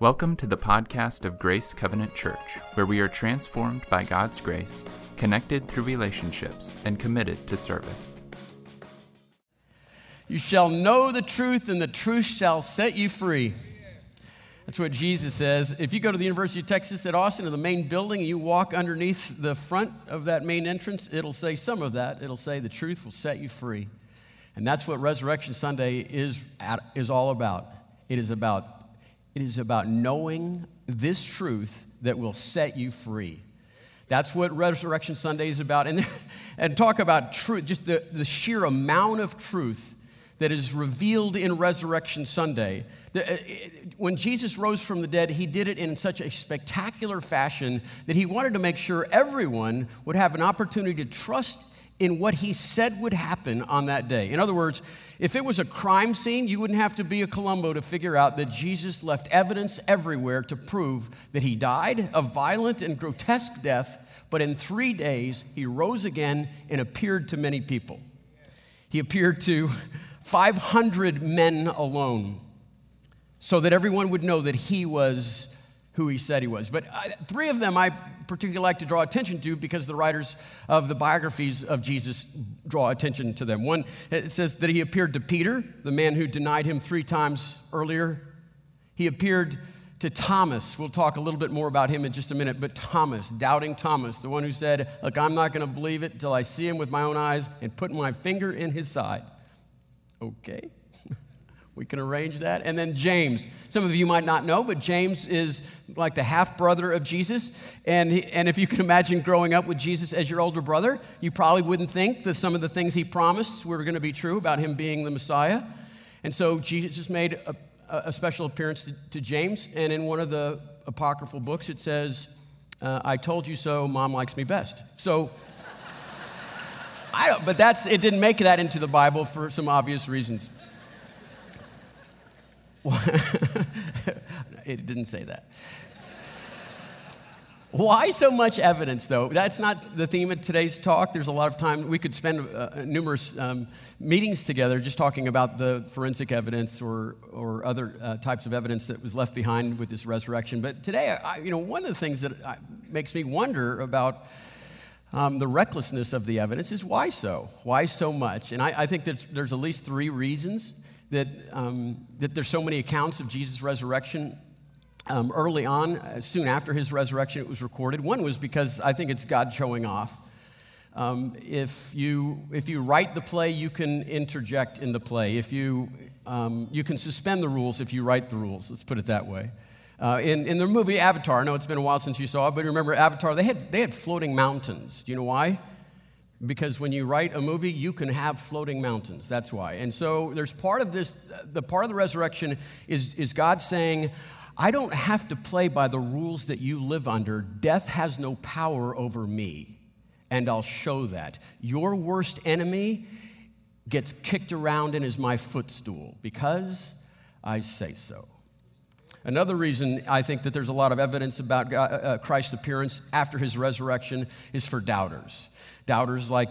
Welcome to the podcast of Grace Covenant Church, where we are transformed by God's grace, connected through relationships, and committed to service. You shall know the truth, and the truth shall set you free. That's what Jesus says. If you go to the University of Texas at Austin, to the main building, and you walk underneath the front of that main entrance, it'll say some of that. It'll say, The truth will set you free. And that's what Resurrection Sunday is, is all about. It is about it is about knowing this truth that will set you free. That's what Resurrection Sunday is about. And, and talk about truth, just the, the sheer amount of truth that is revealed in Resurrection Sunday. Uh, when Jesus rose from the dead, he did it in such a spectacular fashion that he wanted to make sure everyone would have an opportunity to trust in what he said would happen on that day. In other words, if it was a crime scene, you wouldn't have to be a Columbo to figure out that Jesus left evidence everywhere to prove that he died a violent and grotesque death, but in three days he rose again and appeared to many people. He appeared to 500 men alone so that everyone would know that he was who he said he was. But uh, three of them I particularly like to draw attention to because the writers of the biographies of Jesus draw attention to them. One, it says that he appeared to Peter, the man who denied him three times earlier. He appeared to Thomas. We'll talk a little bit more about him in just a minute, but Thomas, doubting Thomas, the one who said, Look, I'm not going to believe it until I see him with my own eyes and put my finger in his side. Okay. We can arrange that. And then James. Some of you might not know, but James is like the half brother of Jesus. And, he, and if you can imagine growing up with Jesus as your older brother, you probably wouldn't think that some of the things he promised were going to be true about him being the Messiah. And so Jesus just made a, a special appearance to, to, James. And in one of the apocryphal books, it says, uh, I told you so, mom likes me best. So, I don't, but that's, it didn't make that into the Bible for some obvious reasons. it didn't say that. Why so much evidence, though? That's not the theme of today's talk. There's a lot of time. We could spend uh, numerous um, meetings together just talking about the forensic evidence or, or other uh, types of evidence that was left behind with this resurrection. But today, I, you know, one of the things that I, makes me wonder about um, the recklessness of the evidence is why so? Why so much? And I, I think that there's at least three reasons that, um, that there's so many accounts of Jesus' resurrection um, early on, uh, soon after his resurrection, it was recorded. One was because I think it's God showing off. Um, if, you, if you write the play, you can interject in the play. If you, um, you can suspend the rules if you write the rules, let's put it that way. Uh, in, in the movie Avatar, I know it's been a while since you saw it, but remember Avatar, they had, they had floating mountains. Do you know why? Because when you write a movie, you can have floating mountains. That's why. And so there's part of this, the part of the resurrection is, is God saying, I don't have to play by the rules that you live under. Death has no power over me. And I'll show that. Your worst enemy gets kicked around and is my footstool because I say so. Another reason I think that there's a lot of evidence about God, uh, Christ's appearance after his resurrection is for doubters. Doubters like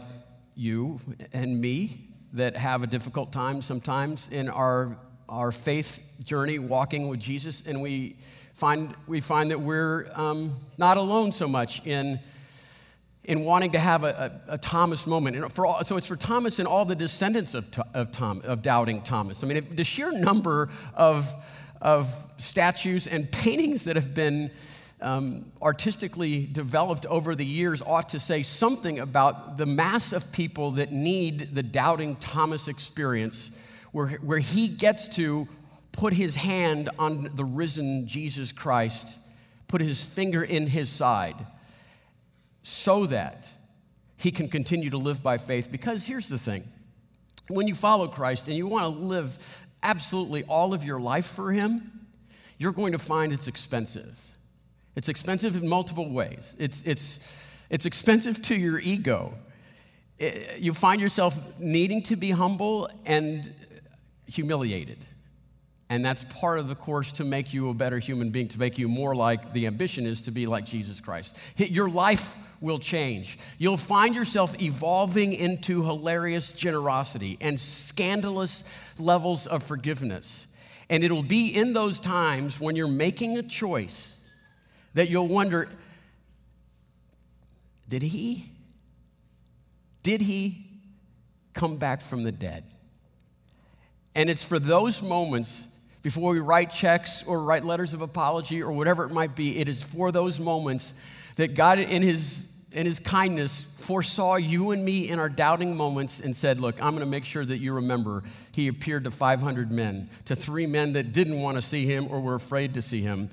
you and me that have a difficult time sometimes in our, our faith journey walking with Jesus, and we find, we find that we're um, not alone so much in, in wanting to have a, a, a Thomas moment. And for all, so it's for Thomas and all the descendants of, of, Tom, of doubting Thomas. I mean, the sheer number of, of statues and paintings that have been um, artistically developed over the years ought to say something about the mass of people that need the doubting Thomas experience, where, where he gets to put his hand on the risen Jesus Christ, put his finger in his side, so that he can continue to live by faith. Because here's the thing when you follow Christ and you want to live absolutely all of your life for him, you're going to find it's expensive. It's expensive in multiple ways. It's, it's, it's expensive to your ego. It, you find yourself needing to be humble and humiliated. And that's part of the course to make you a better human being, to make you more like the ambition is to be like Jesus Christ. Your life will change. You'll find yourself evolving into hilarious generosity and scandalous levels of forgiveness And it'll be in those times when you're making a choice that you'll wonder did he? Did he come back from the dead? And it's for those moments before we write checks or write letters of apology or whatever it might be, it is for those moments that God, in His, in his kindness, foresaw you and me in our doubting moments and said, Look, I'm going to make sure that you remember He appeared to 500 men, to three men that didn't want to see Him or were afraid to see Him.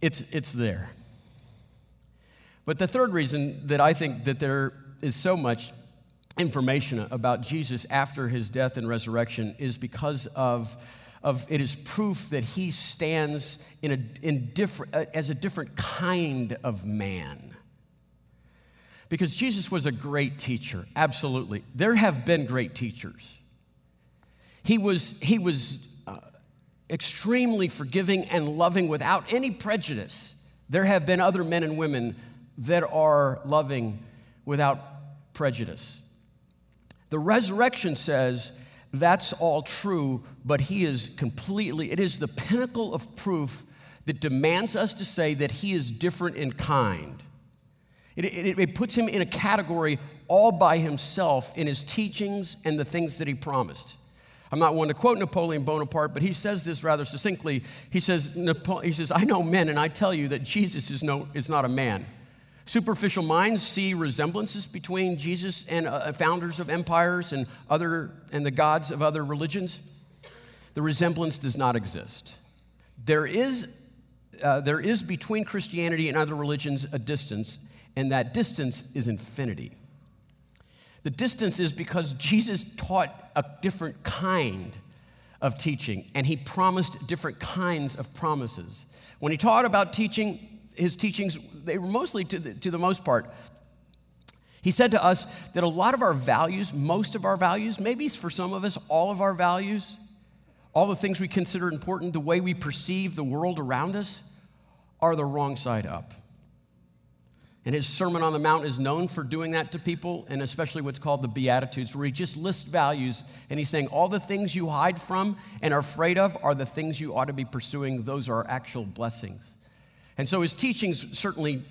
It's, it's there. But the third reason that I think that there is so much information about Jesus after his death and resurrection is because of, of it is proof that he stands in a, in different, uh, as a different kind of man. Because Jesus was a great teacher, absolutely. There have been great teachers. He was, he was extremely forgiving and loving without any prejudice. There have been other men and women that are loving without prejudice. The resurrection says that's all true, but he is completely, it is the pinnacle of proof that demands us to say that he is different in kind. It, it, it, puts him in a category all by himself in his teachings and the things that he promised. I'm not one to quote Napoleon Bonaparte, but he says this rather succinctly. He says, he says I know men, and I tell you that Jesus is, no, is not a man. Superficial minds see resemblances between Jesus and uh, founders of empires and other and the gods of other religions. The resemblance does not exist. There is, uh, there is between Christianity and other religions a distance, and that distance is infinity. The distance is because Jesus taught a different kind of teaching, and he promised different kinds of promises. When he taught about teaching, his teachings, they were mostly, to the, to the most part, he said to us that a lot of our values, most of our values, maybe for some of us, all of our values, all the things we consider important, the way we perceive the world around us, are the wrong side up. And his Sermon on the Mount is known for doing that to people, and especially what's called the Beatitudes, where he just lists values and he's saying all the things you hide from and are afraid of are the things you ought to be pursuing. Those are actual blessings. And so his teachings certainly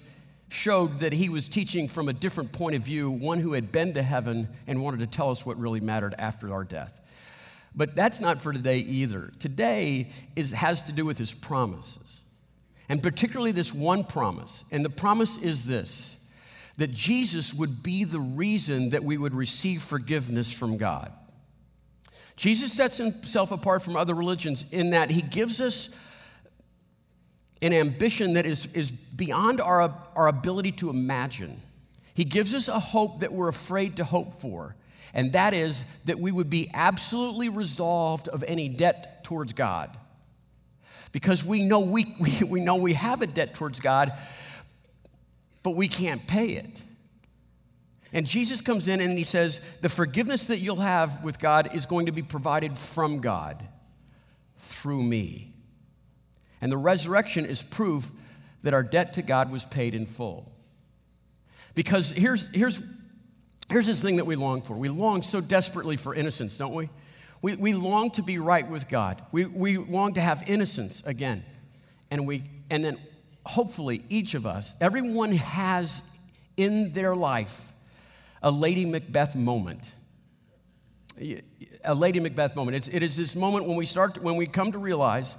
showed that he was teaching from a different point of view, one who had been to heaven and wanted to tell us what really mattered after our death. But that's not for today either. Today is, has to do with his promises, and particularly this one promise. And the promise is this that Jesus would be the reason that we would receive forgiveness from God. Jesus sets himself apart from other religions in that he gives us an ambition that is, is beyond our, our ability to imagine. He gives us a hope that we're afraid to hope for, and that is that we would be absolutely resolved of any debt towards God. Because we know we, we, we know we have a debt towards God, but we can't pay it. And Jesus comes in and he says, The forgiveness that you'll have with God is going to be provided from God through me. And the resurrection is proof that our debt to God was paid in full. Because here's, here's, here's this thing that we long for. We long so desperately for innocence, don't we? We, we long to be right with God. We, we long to have innocence again. And, we, and then hopefully each of us, everyone has in their life a Lady Macbeth moment. A Lady Macbeth moment. It's, it is this moment when we start, when we come to realize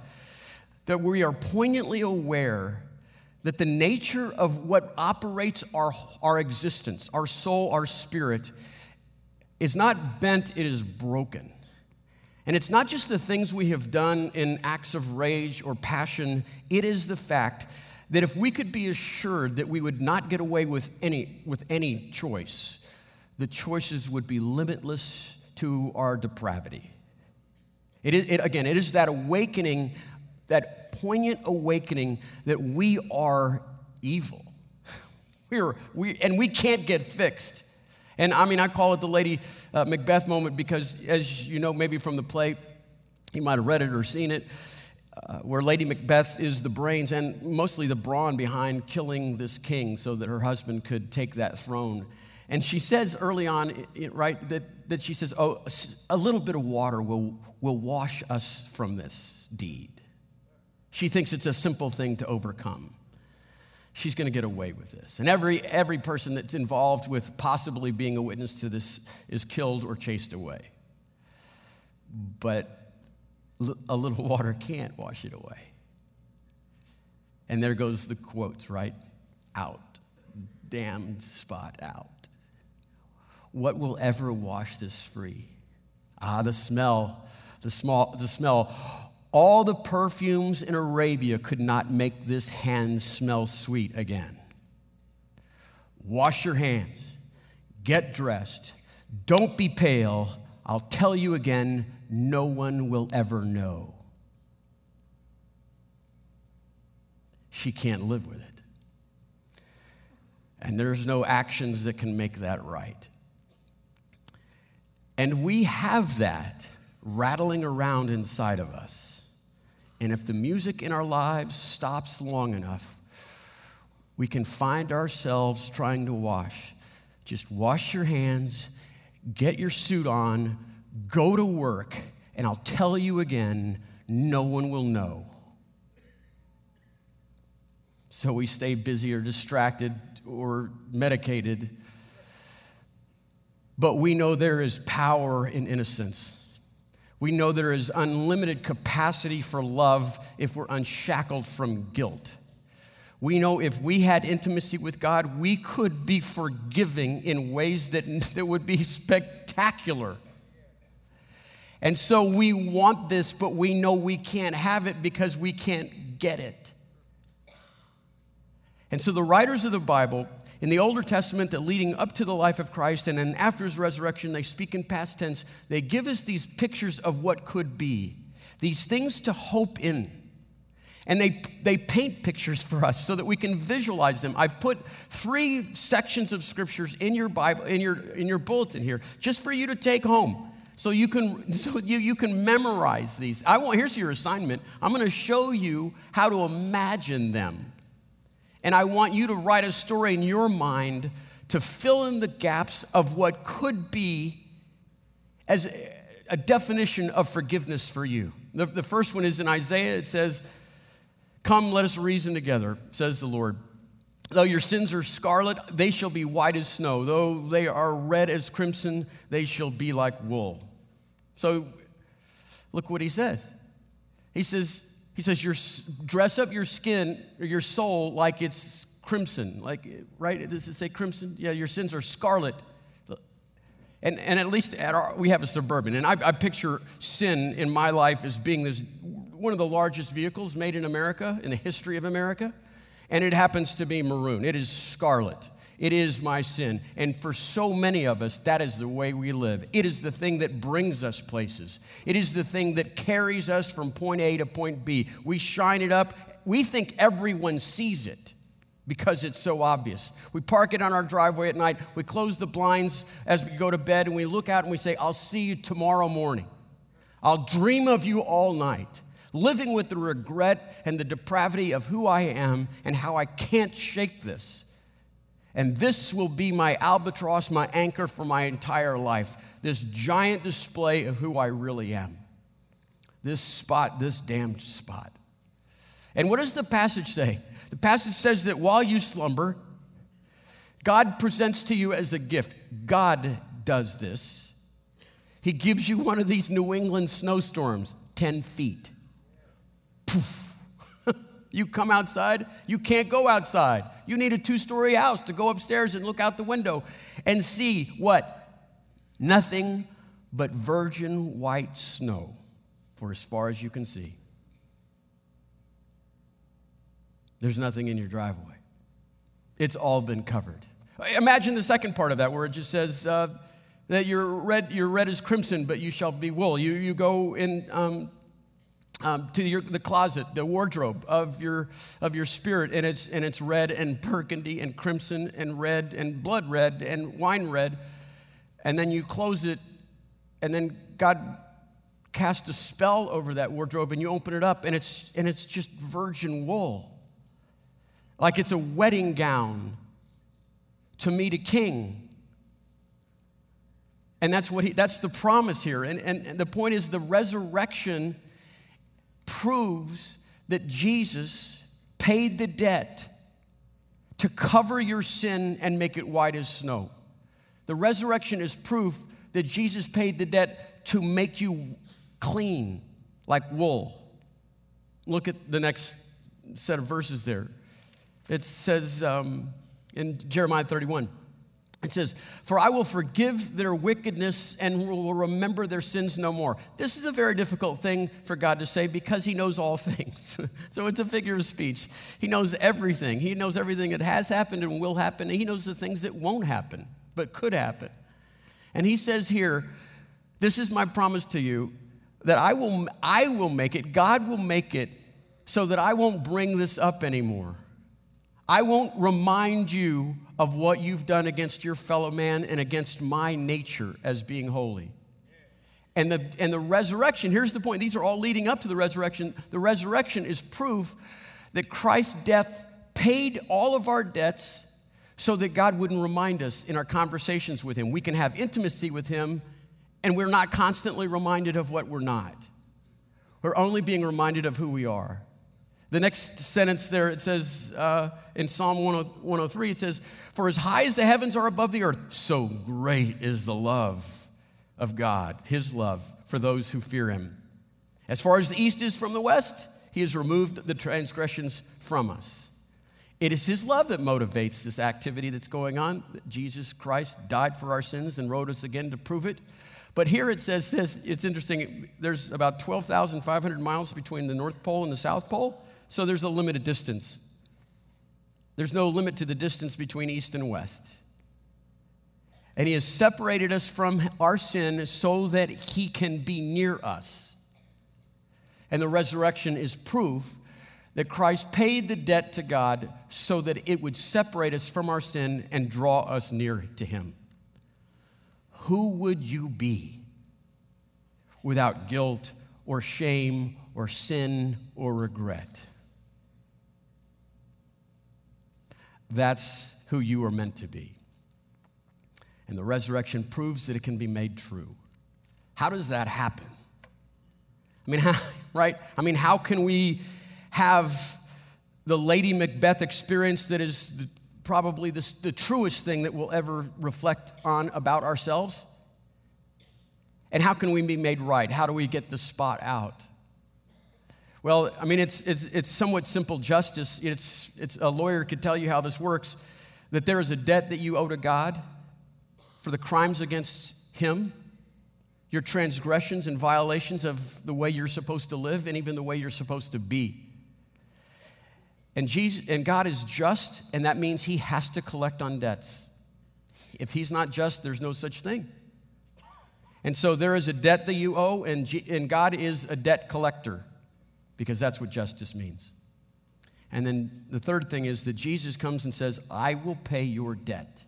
that we are poignantly aware that the nature of what operates our, our existence, our soul, our spirit, is not bent, it is broken. And it's not just the things we have done in acts of rage or passion, it is the fact that if we could be assured that we would not get away with any, with any choice, the choices would be limitless to our depravity. It is, it, again, it is that awakening that poignant awakening that we are evil. We're, we, and we can't get fixed. And I mean, I call it the Lady uh, Macbeth moment because, as you know, maybe from the play, you might have read it or seen it, uh, where Lady Macbeth is the brains and mostly the brawn behind killing this king so that her husband could take that throne. And she says early on, right, that, that she says, Oh, a little bit of water will, will wash us from this deed. She thinks it's a simple thing to overcome. She's going to get away with this. And every, every person that's involved with possibly being a witness to this is killed or chased away. But a little water can't wash it away. And there goes the quotes, right? Out. Damned spot out. What will ever wash this free? Ah, the smell, the, small, the smell. All the perfumes in Arabia could not make this hand smell sweet again. Wash your hands, get dressed, don't be pale. I'll tell you again, no one will ever know. She can't live with it. And there's no actions that can make that right. And we have that rattling around inside of us. And if the music in our lives stops long enough, we can find ourselves trying to wash. Just wash your hands, get your suit on, go to work, and I'll tell you again, no one will know. So we stay busy or distracted or medicated but we know there is power in innocence. We know there is unlimited capacity for love if we're unshackled from guilt. We know if we had intimacy with God, we could be forgiving in ways that, that would be spectacular. And so we want this, but we know we can't have it because we can't get it. And so the writers of the Bible in the Older Testament, that leading up to the life of Christ and then after his resurrection, they speak in past tense. They give us these pictures of what could be, these things to hope in. And they, they paint pictures for us so that we can visualize them. I've put three sections of scriptures in your Bible, in your, in your bulletin here, just for you to take home. So you can so you, you can memorize these. I want here's your assignment. I'm to show you how to imagine them. And I want you to write a story in your mind to fill in the gaps of what could be as a definition of forgiveness for you. The, the first one is in Isaiah, it says, Come, let us reason together, says the Lord. Though your sins are scarlet, they shall be white as snow. Though they are red as crimson, they shall be like wool. So look what he says. He says, he says, Your, dress up your skin or your soul like it's crimson. Like, right? Does it say crimson? Yeah, your sins are scarlet. And, and at least at our, we have a suburban. And I, I picture sin in my life as being this, one of the largest vehicles made in America, in the history of America. And it happens to be maroon. It is scarlet. It is my sin. And for so many of us, that is the way we live. It is the thing that brings us places, it is the thing that carries us from point A to point B. We shine it up. We think everyone sees it because it's so obvious. We park it on our driveway at night. We close the blinds as we go to bed and we look out and we say, I'll see you tomorrow morning. I'll dream of you all night living with the regret and the depravity of who I am and how I can't shake this. And this will be my albatross, my anchor for my entire life. This giant display of who I really am. This spot, this damned spot. And what does the passage say? The passage says that while you slumber, God presents to you as a gift. God does this. He gives you one of these New England snowstorms, 10 feet. Poof. You come outside, you can't go outside. You need a two story house to go upstairs and look out the window and see what? Nothing but virgin white snow for as far as you can see. There's nothing in your driveway, it's all been covered. Imagine the second part of that where it just says, uh, that you're red, you're red as crimson, but you shall be wool. You, you go in um, um, to your, the closet, the wardrobe of your, of your spirit, and it's, and it's red and burgundy and crimson and red and blood red and wine red. And then you close it, and then God casts a spell over that wardrobe, and you open it up, and it's, and it's just virgin wool. Like it's a wedding gown to meet a king. And that's what he, that's the promise here. And, and, and the point is the resurrection proves that Jesus paid the debt to cover your sin and make it white as snow. The resurrection is proof that Jesus paid the debt to make you clean like wool. Look at the next set of verses there. It says um, in Jeremiah 31, it says, For I will forgive their wickedness and will remember their sins no more. This is a very difficult thing for God to say because He knows all things. so it's a figure of speech. He knows everything. He knows everything that has happened and will happen. And He knows the things that won't happen but could happen. And He says here, This is my promise to you that I will, I will make it, God will make it so that I won't bring this up anymore. I won't remind you of what you've done against your fellow man and against my nature as being holy. And the, and the resurrection, here's the point, these are all leading up to the resurrection. The resurrection is proof that Christ's death paid all of our debts so that God wouldn't remind us in our conversations with Him. We can have intimacy with Him and we're not constantly reminded of what we're not. We're only being reminded of who we are. The next sentence there, it says uh, in Psalm 103, it says, For as high as the heavens are above the earth, so great is the love of God, his love for those who fear him. As far as the east is from the west, he has removed the transgressions from us. It is his love that motivates this activity that's going on. Jesus Christ died for our sins and rose us again to prove it. But here it says this it's interesting. There's about 12,500 miles between the North Pole and the South Pole. So there's a limited distance. There's no limit to the distance between east and west. And he has separated us from our sin so that he can be near us. And the resurrection is proof that Christ paid the debt to God so that it would separate us from our sin and draw us near to him. Who would you be without guilt or shame or sin or regret? That's who you are meant to be. And the resurrection proves that it can be made true. How does that happen? I mean, how, right? I mean, how can we have the Lady Macbeth experience that is the, probably the, the truest thing that we'll ever reflect on about ourselves? And how can we be made right? How do we get the spot out? Well, I mean, it's, it's, it's somewhat simple justice. It's, it's, a lawyer could tell you how this works that there is a debt that you owe to God for the crimes against Him, your transgressions and violations of the way you're supposed to live, and even the way you're supposed to be. And, Jesus, and God is just, and that means He has to collect on debts. If He's not just, there's no such thing. And so there is a debt that you owe, and, G, and God is a debt collector because that's what justice means. And then the third thing is that Jesus comes and says, I will pay your debt.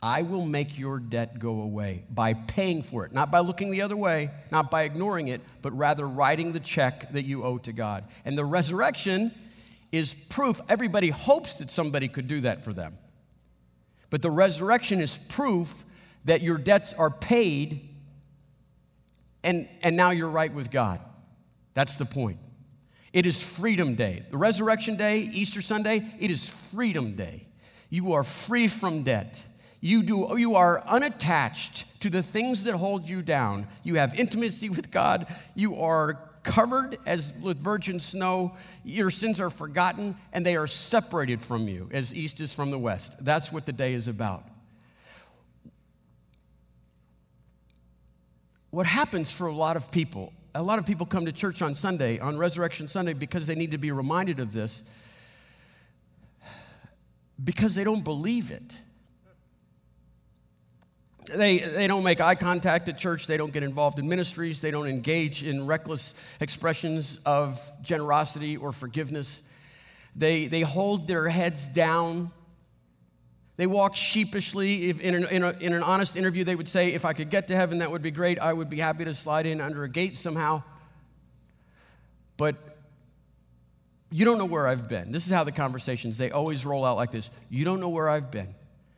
I will make your debt go away by paying for it, not by looking the other way, not by ignoring it, but rather writing the check that you owe to God. And the resurrection is proof. Everybody hopes that somebody could do that for them. But the resurrection is proof that your debts are paid and, and now you're right with God. That's the point. It is Freedom Day. The Resurrection Day, Easter Sunday, it is Freedom Day. You are free from debt. You, do, you are unattached to the things that hold you down. You have intimacy with God. You are covered as with virgin snow. Your sins are forgotten and they are separated from you as east is from the west. That's what the day is about. What happens for a lot of people a lot of people come to church on Sunday, on Resurrection Sunday, because they need to be reminded of this, because they don't believe it. They, they don't make eye contact at church. They don't get involved in ministries. They don't engage in reckless expressions of generosity or forgiveness. They, they hold their heads down they walk sheepishly. If in an, in, a, in an honest interview, they would say, If I could get to heaven, that would be great. I would be happy to slide in under a gate somehow. But you don't know where I've been. This is how the conversations, they always roll out like this. You don't know where I've been.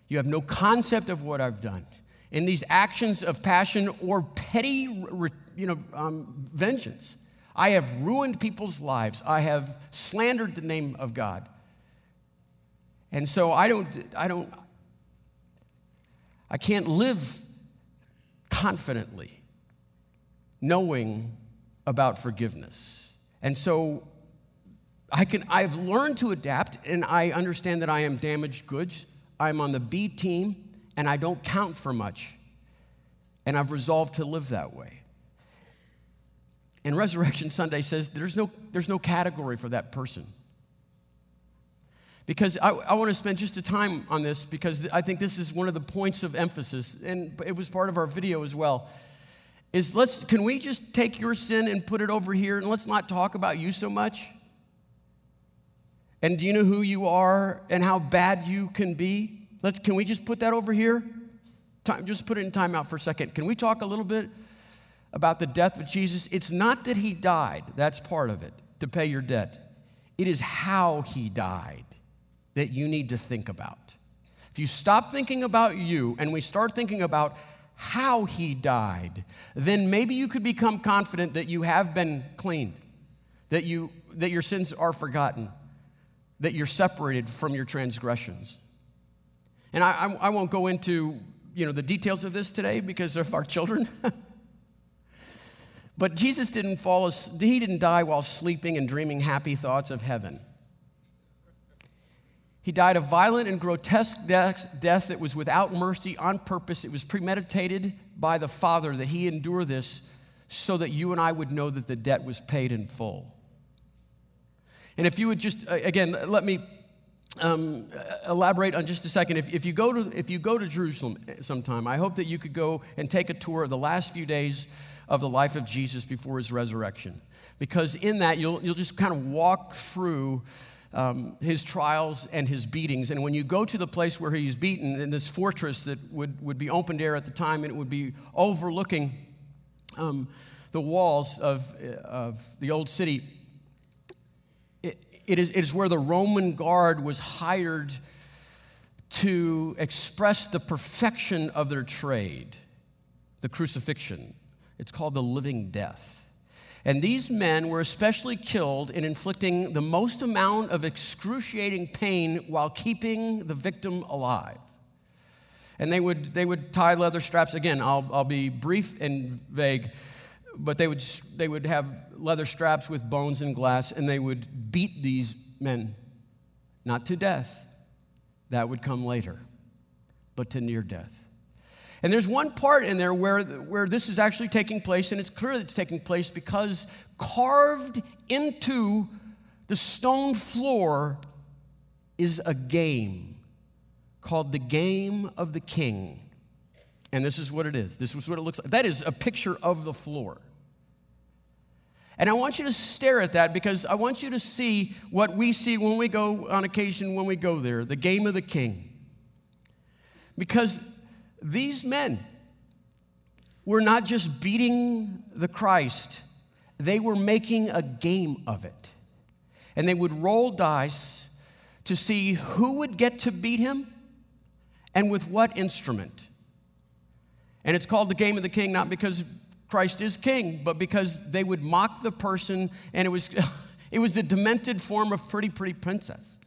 You have no concept of what I've done. in these actions of passion or petty you know, um, vengeance. I have ruined people's lives. I have slandered the name of God. And so I don't, I don't, I can't live confidently knowing about forgiveness. And so I can, I've learned to adapt and I understand that I am damaged goods. I'm on the B team and I don't count for much. And I've resolved to live that way. And Resurrection Sunday says there's no, there's no category for that person. Because I, I want to spend just a time on this because I think this is one of the points of emphasis, and it was part of our video as well. Is let's can we just take your sin and put it over here and let's not talk about you so much? And do you know who you are and how bad you can be? Let's can we just put that over here? Time, just put it in timeout for a second. Can we talk a little bit about the death of Jesus, it's not that he died, that's part of it, to pay your debt. It is how he died that you need to think about. If you stop thinking about you and we start thinking about how he died, then maybe you could become confident that you have been cleaned, that, you, that your sins are forgotten, that you're separated from your transgressions. And I, I, I won't go into you know, the details of this today because of our children. But Jesus didn't fall, he didn't die while sleeping and dreaming happy thoughts of heaven. He died a violent and grotesque death, death that was without mercy on purpose. It was premeditated by the Father that he endure this so that you and I would know that the debt was paid in full. And if you would just, again, let me um, elaborate on just a second. If, if, you go to, if you go to Jerusalem sometime, I hope that you could go and take a tour of the last few days of the life of Jesus before his resurrection. Because in that, you'll, you'll just kind of walk through um, his trials and his beatings. And when you go to the place where he's beaten, in this fortress that would, would be open air at the time, and it would be overlooking um, the walls of, of the old city, it, it, is, it is where the Roman guard was hired to express the perfection of their trade, the crucifixion. It's called the living death. And these men were especially killed in inflicting the most amount of excruciating pain while keeping the victim alive. And they would, they would tie leather straps. Again, I'll, I'll be brief and vague, but they would, they would have leather straps with bones and glass, and they would beat these men, not to death, that would come later, but to near death. And there's one part in there where, where this is actually taking place, and it's clear that it's taking place because carved into the stone floor is a game called the Game of the King. And this is what it is. This is what it looks like. That is a picture of the floor. And I want you to stare at that because I want you to see what we see when we go on occasion when we go there the game of the king. Because these men were not just beating the Christ, they were making a game of it. And they would roll dice to see who would get to beat him and with what instrument. And it's called the game of the king not because Christ is king, but because they would mock the person, and it was, it was a demented form of pretty, pretty princess.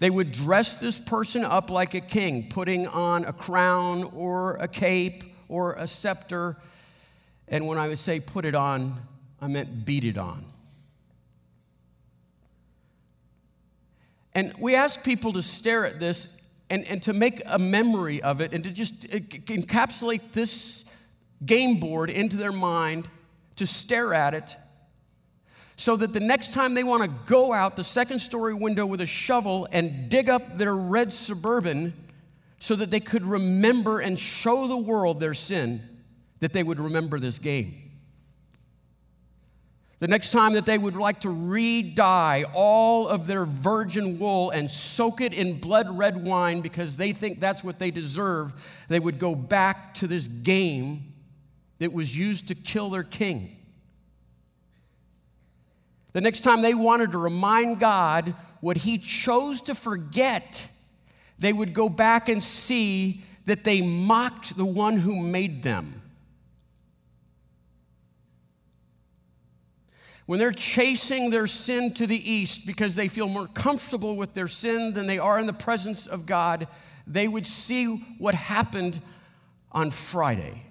They would dress this person up like a king, putting on a crown or a cape or a scepter. And when I would say put it on, I meant beat it on. And we ask people to stare at this and, and to make a memory of it and to just uh, encapsulate this game board into their mind, to stare at it so that the next time they want to go out the second story window with a shovel and dig up their red suburban so that they could remember and show the world their sin, that they would remember this game. The next time that they would like to re dye all of their virgin wool and soak it in blood red wine because they think that's what they deserve, they would go back to this game that was used to kill their king. The next time they wanted to remind God what He chose to forget, they would go back and see that they mocked the one who made them. When they're chasing their sin to the east because they feel more comfortable with their sin than they are in the presence of God, they would see what happened on Friday.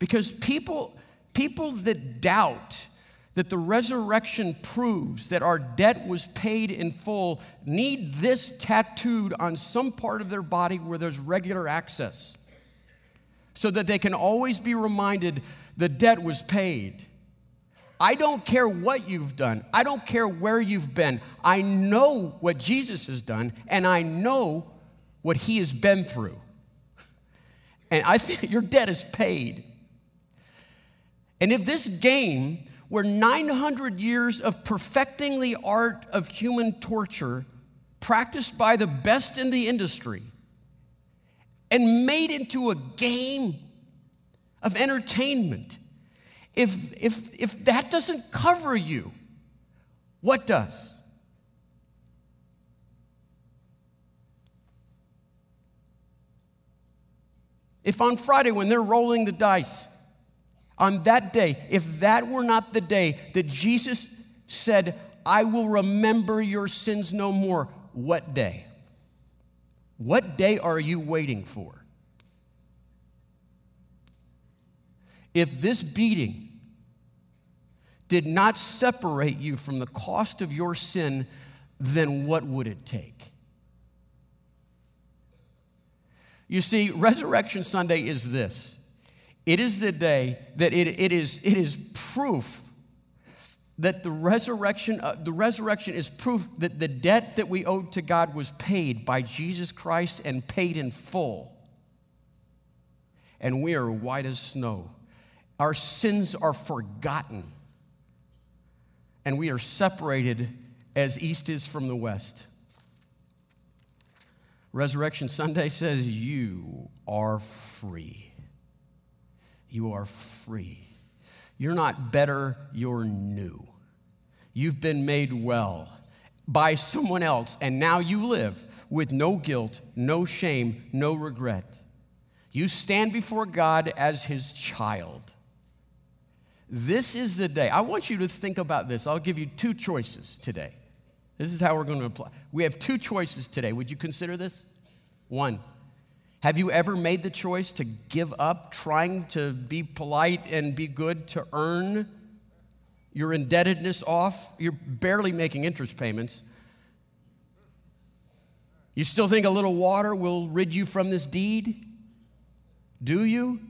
Because people, people that doubt that the resurrection proves that our debt was paid in full need this tattooed on some part of their body where there's regular access so that they can always be reminded the debt was paid. I don't care what you've done. I don't care where you've been. I know what Jesus has done, and I know what he has been through. And I think your debt is paid. And if this game were 900 years of perfecting the art of human torture, practiced by the best in the industry, and made into a game of entertainment, if, if, if that doesn't cover you, what does? If on Friday, when they're rolling the dice, on that day, if that were not the day that Jesus said, I will remember your sins no more, what day? What day are you waiting for? If this beating did not separate you from the cost of your sin, then what would it take? You see, Resurrection Sunday is this it is the day that it, it, is, it is proof that the resurrection, uh, the resurrection is proof that the debt that we owed to God was paid by Jesus Christ and paid in full. And we are white as snow. Our sins are forgotten. And we are separated as east is from the west. Resurrection Sunday says, You are free. You are free. You're not better, you're new. You've been made well by someone else, and now you live with no guilt, no shame, no regret. You stand before God as his child. This is the day. I want you to think about this. I'll give you two choices today. This is how we're going to apply. We have two choices today. Would you consider this? One, have you ever made the choice to give up trying to be polite and be good to earn your indebtedness off? You're barely making interest payments. You still think a little water will rid you from this deed? Do you?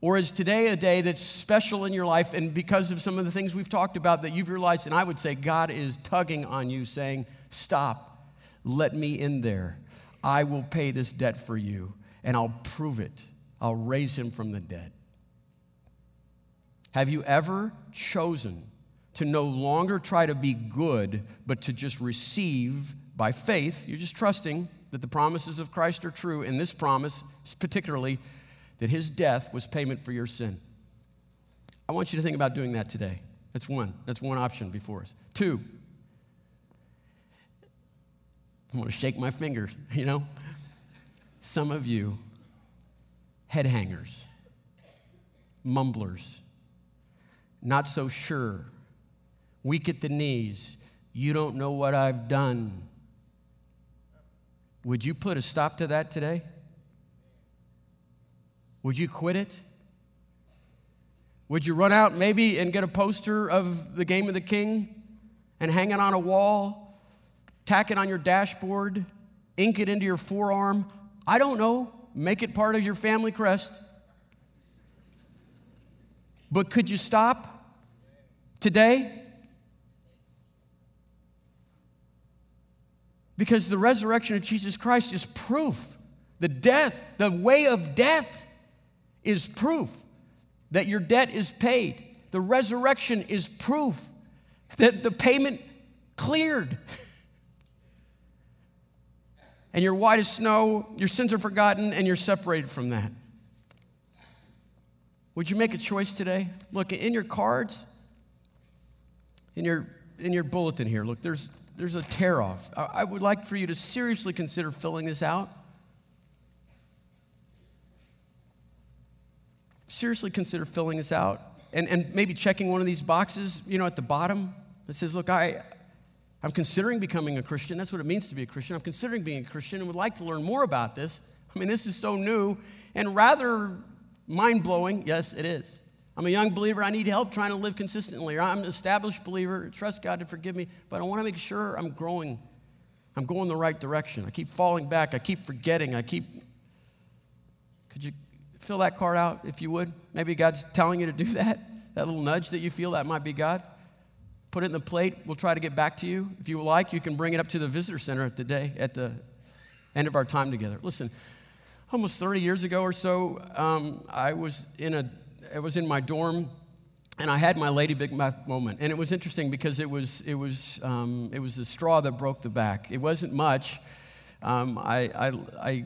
Or is today a day that's special in your life and because of some of the things we've talked about that you've realized, and I would say God is tugging on you, saying, Stop, let me in there. I will pay this debt for you, and I'll prove it. I'll raise him from the dead. Have you ever chosen to no longer try to be good, but to just receive by faith? You're just trusting that the promises of Christ are true, and this promise, particularly, that his death was payment for your sin. I want you to think about doing that today. That's one. That's one option before us. Two, I want to shake my fingers, you know? Some of you, head hangers, mumblers, not so sure, weak at the knees, you don't know what I've done. Would you put a stop to that today? Would you quit it? Would you run out maybe and get a poster of the game of the king and hang it on a wall, tack it on your dashboard, ink it into your forearm? I don't know. Make it part of your family crest. But could you stop today? Because the resurrection of Jesus Christ is proof. The death, the way of death is proof that your debt is paid. The resurrection is proof that the payment cleared. and you're white as snow, your sins are forgotten, and you're separated from that. Would you make a choice today? Look, in your cards, in your, in your bulletin here, look, there's, there's a tear off. I, I would like for you to seriously consider filling this out. Seriously consider filling this out and, and maybe checking one of these boxes, you know, at the bottom that says, Look, I, I'm considering becoming a Christian. That's what it means to be a Christian. I'm considering being a Christian and would like to learn more about this. I mean, this is so new and rather mind blowing. Yes, it is. I'm a young believer. I need help trying to live consistently. I'm an established believer. Trust God to forgive me, but I want to make sure I'm growing. I'm going the right direction. I keep falling back. I keep forgetting. I keep. Could you fill that card out if you would? Maybe God's telling you to do that. That little nudge that you feel, that might be God. Put it in the plate. We'll try to get back to you. If you like, you can bring it up to the visitor center at the day, at the end of our time together. Listen, almost 30 years ago or so, um, I was in a, I was in my dorm, and I had my Lady Macbeth moment. And it was interesting because it was, it was, um, it was the straw that broke the back. It wasn't much. Um, I, I, I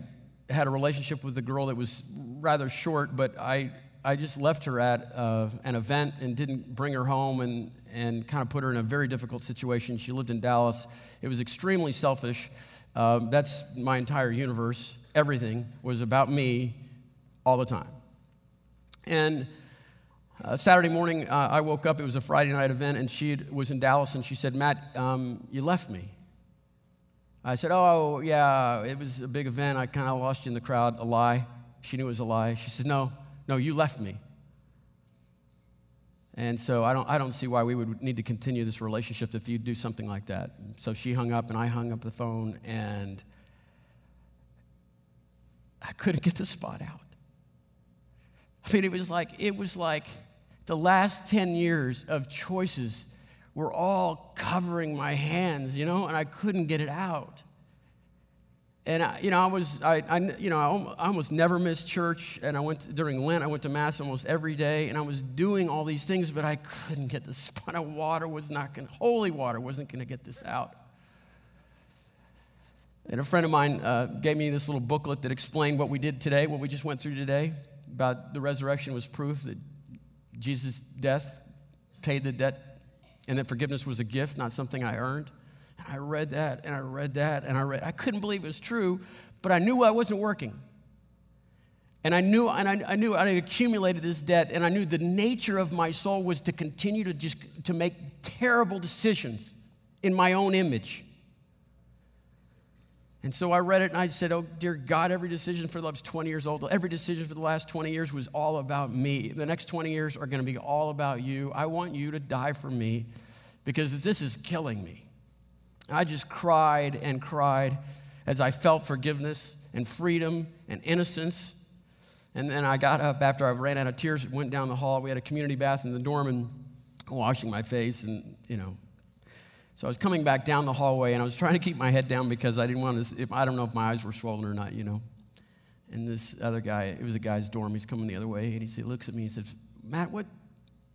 had a relationship with a girl that was rather short, but I, I just left her at uh, an event and didn't bring her home and, and kind of put her in a very difficult situation. She lived in Dallas. It was extremely selfish. Um, that's my entire universe. Everything was about me all the time. And uh, Saturday morning, uh, I woke up. It was a Friday night event, and she was in Dallas, and she said, Matt, um, you left me. I said, Oh, yeah, it was a big event. I kind of lost you in the crowd. A lie. She knew it was a lie. She said, No, no, you left me. And so I don't, I don't see why we would need to continue this relationship if you do something like that. So she hung up and I hung up the phone and I couldn't get the spot out. I mean, it was like, it was like the last 10 years of choices were all covering my hands, you know, and I couldn't get it out and I, you know, I was, I, I, you know, I almost never missed church. And I went to, during Lent, I went to mass almost every day, and I was doing all these things, but I couldn't get the spot of water was not going, holy water wasn't going to get this out. And a friend of mine uh, gave me this little booklet that explained what we did today, what we just went through today, about the resurrection was proof that Jesus' death paid the debt, and that forgiveness was a gift, not something I earned. I read that and I read that and I read. I couldn't believe it was true, but I knew I wasn't working. And I knew, and I, I knew I had accumulated this debt, and I knew the nature of my soul was to continue to just to make terrible decisions in my own image. And so I read it and I said, Oh, dear God, every decision for the last 20 years old, every decision for the last 20 years was all about me. The next 20 years are going to be all about you. I want you to die for me because this is killing me. I just cried and cried as I felt forgiveness and freedom and innocence. And then I got up after I ran out of tears, went down the hall. We had a community bath in the dorm and washing my face and, you know. So I was coming back down the hallway and I was trying to keep my head down because I didn't want to, if, I don't know if my eyes were swollen or not, you know. And this other guy, it was a guy's dorm, he's coming the other way and he, looks at me and says, Matt, what,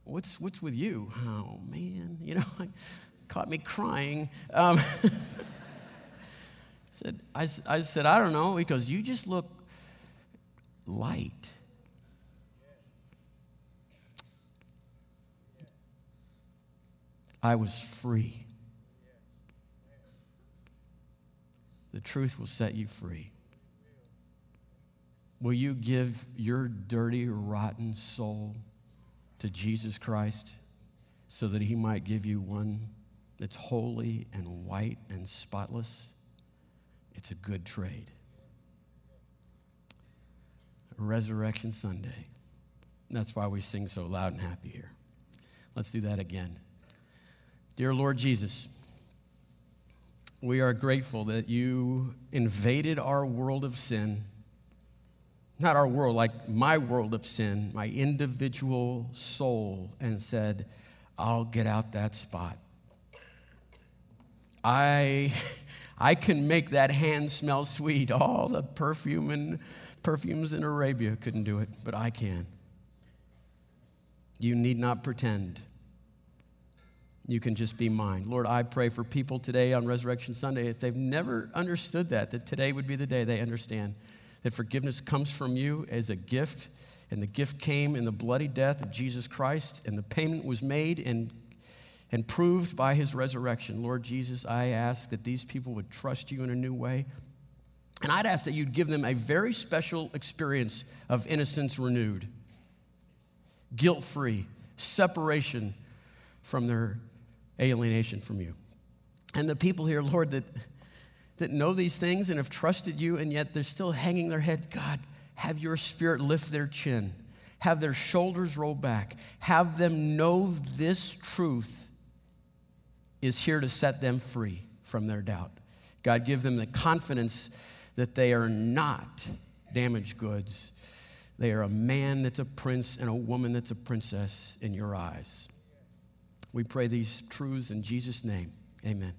what's, what's with you? Oh, man, you know, caught me crying. Um, said, I, I said, I don't know. Goes, You just look light. I was free. The truth will set you free. Will you give your dirty, rotten soul to Jesus Christ so that he might give you one that's holy and white and spotless, it's a good trade. Resurrection Sunday. That's why we sing so loud and happy here. Let's do that again. Dear Lord Jesus, we are grateful that you invaded our world of sin. Not our world, like my world of sin, my individual soul, and said, I'll get out that spot. I, I can make that hand smell sweet. All the perfume and perfumes in Arabia couldn't do it, but I can. You need not pretend. You can just be mine. Lord, I pray for people today on Resurrection Sunday, if they've never understood that, that today would be the day they understand that forgiveness comes from you as a gift, and the gift came in the bloody death of Jesus Christ, and the payment was made, and and proved by his resurrection. Lord Jesus, I ask that these people would trust you in a new way. And I'd ask that you'd give them a very special experience of innocence renewed, guilt free, separation from their alienation from you. And the people here, Lord, that, that know these things and have trusted you, and yet they're still hanging their head, God, have your spirit lift their chin, have their shoulders roll back, have them know this truth is here to set them free from their doubt. God, give them the confidence that they are not damaged goods. They are a man that's a prince and a woman that's a princess in your eyes. We pray these truths in Jesus' name. Amen.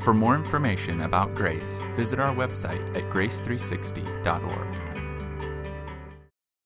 For more information about Grace, visit our website at grace360.org.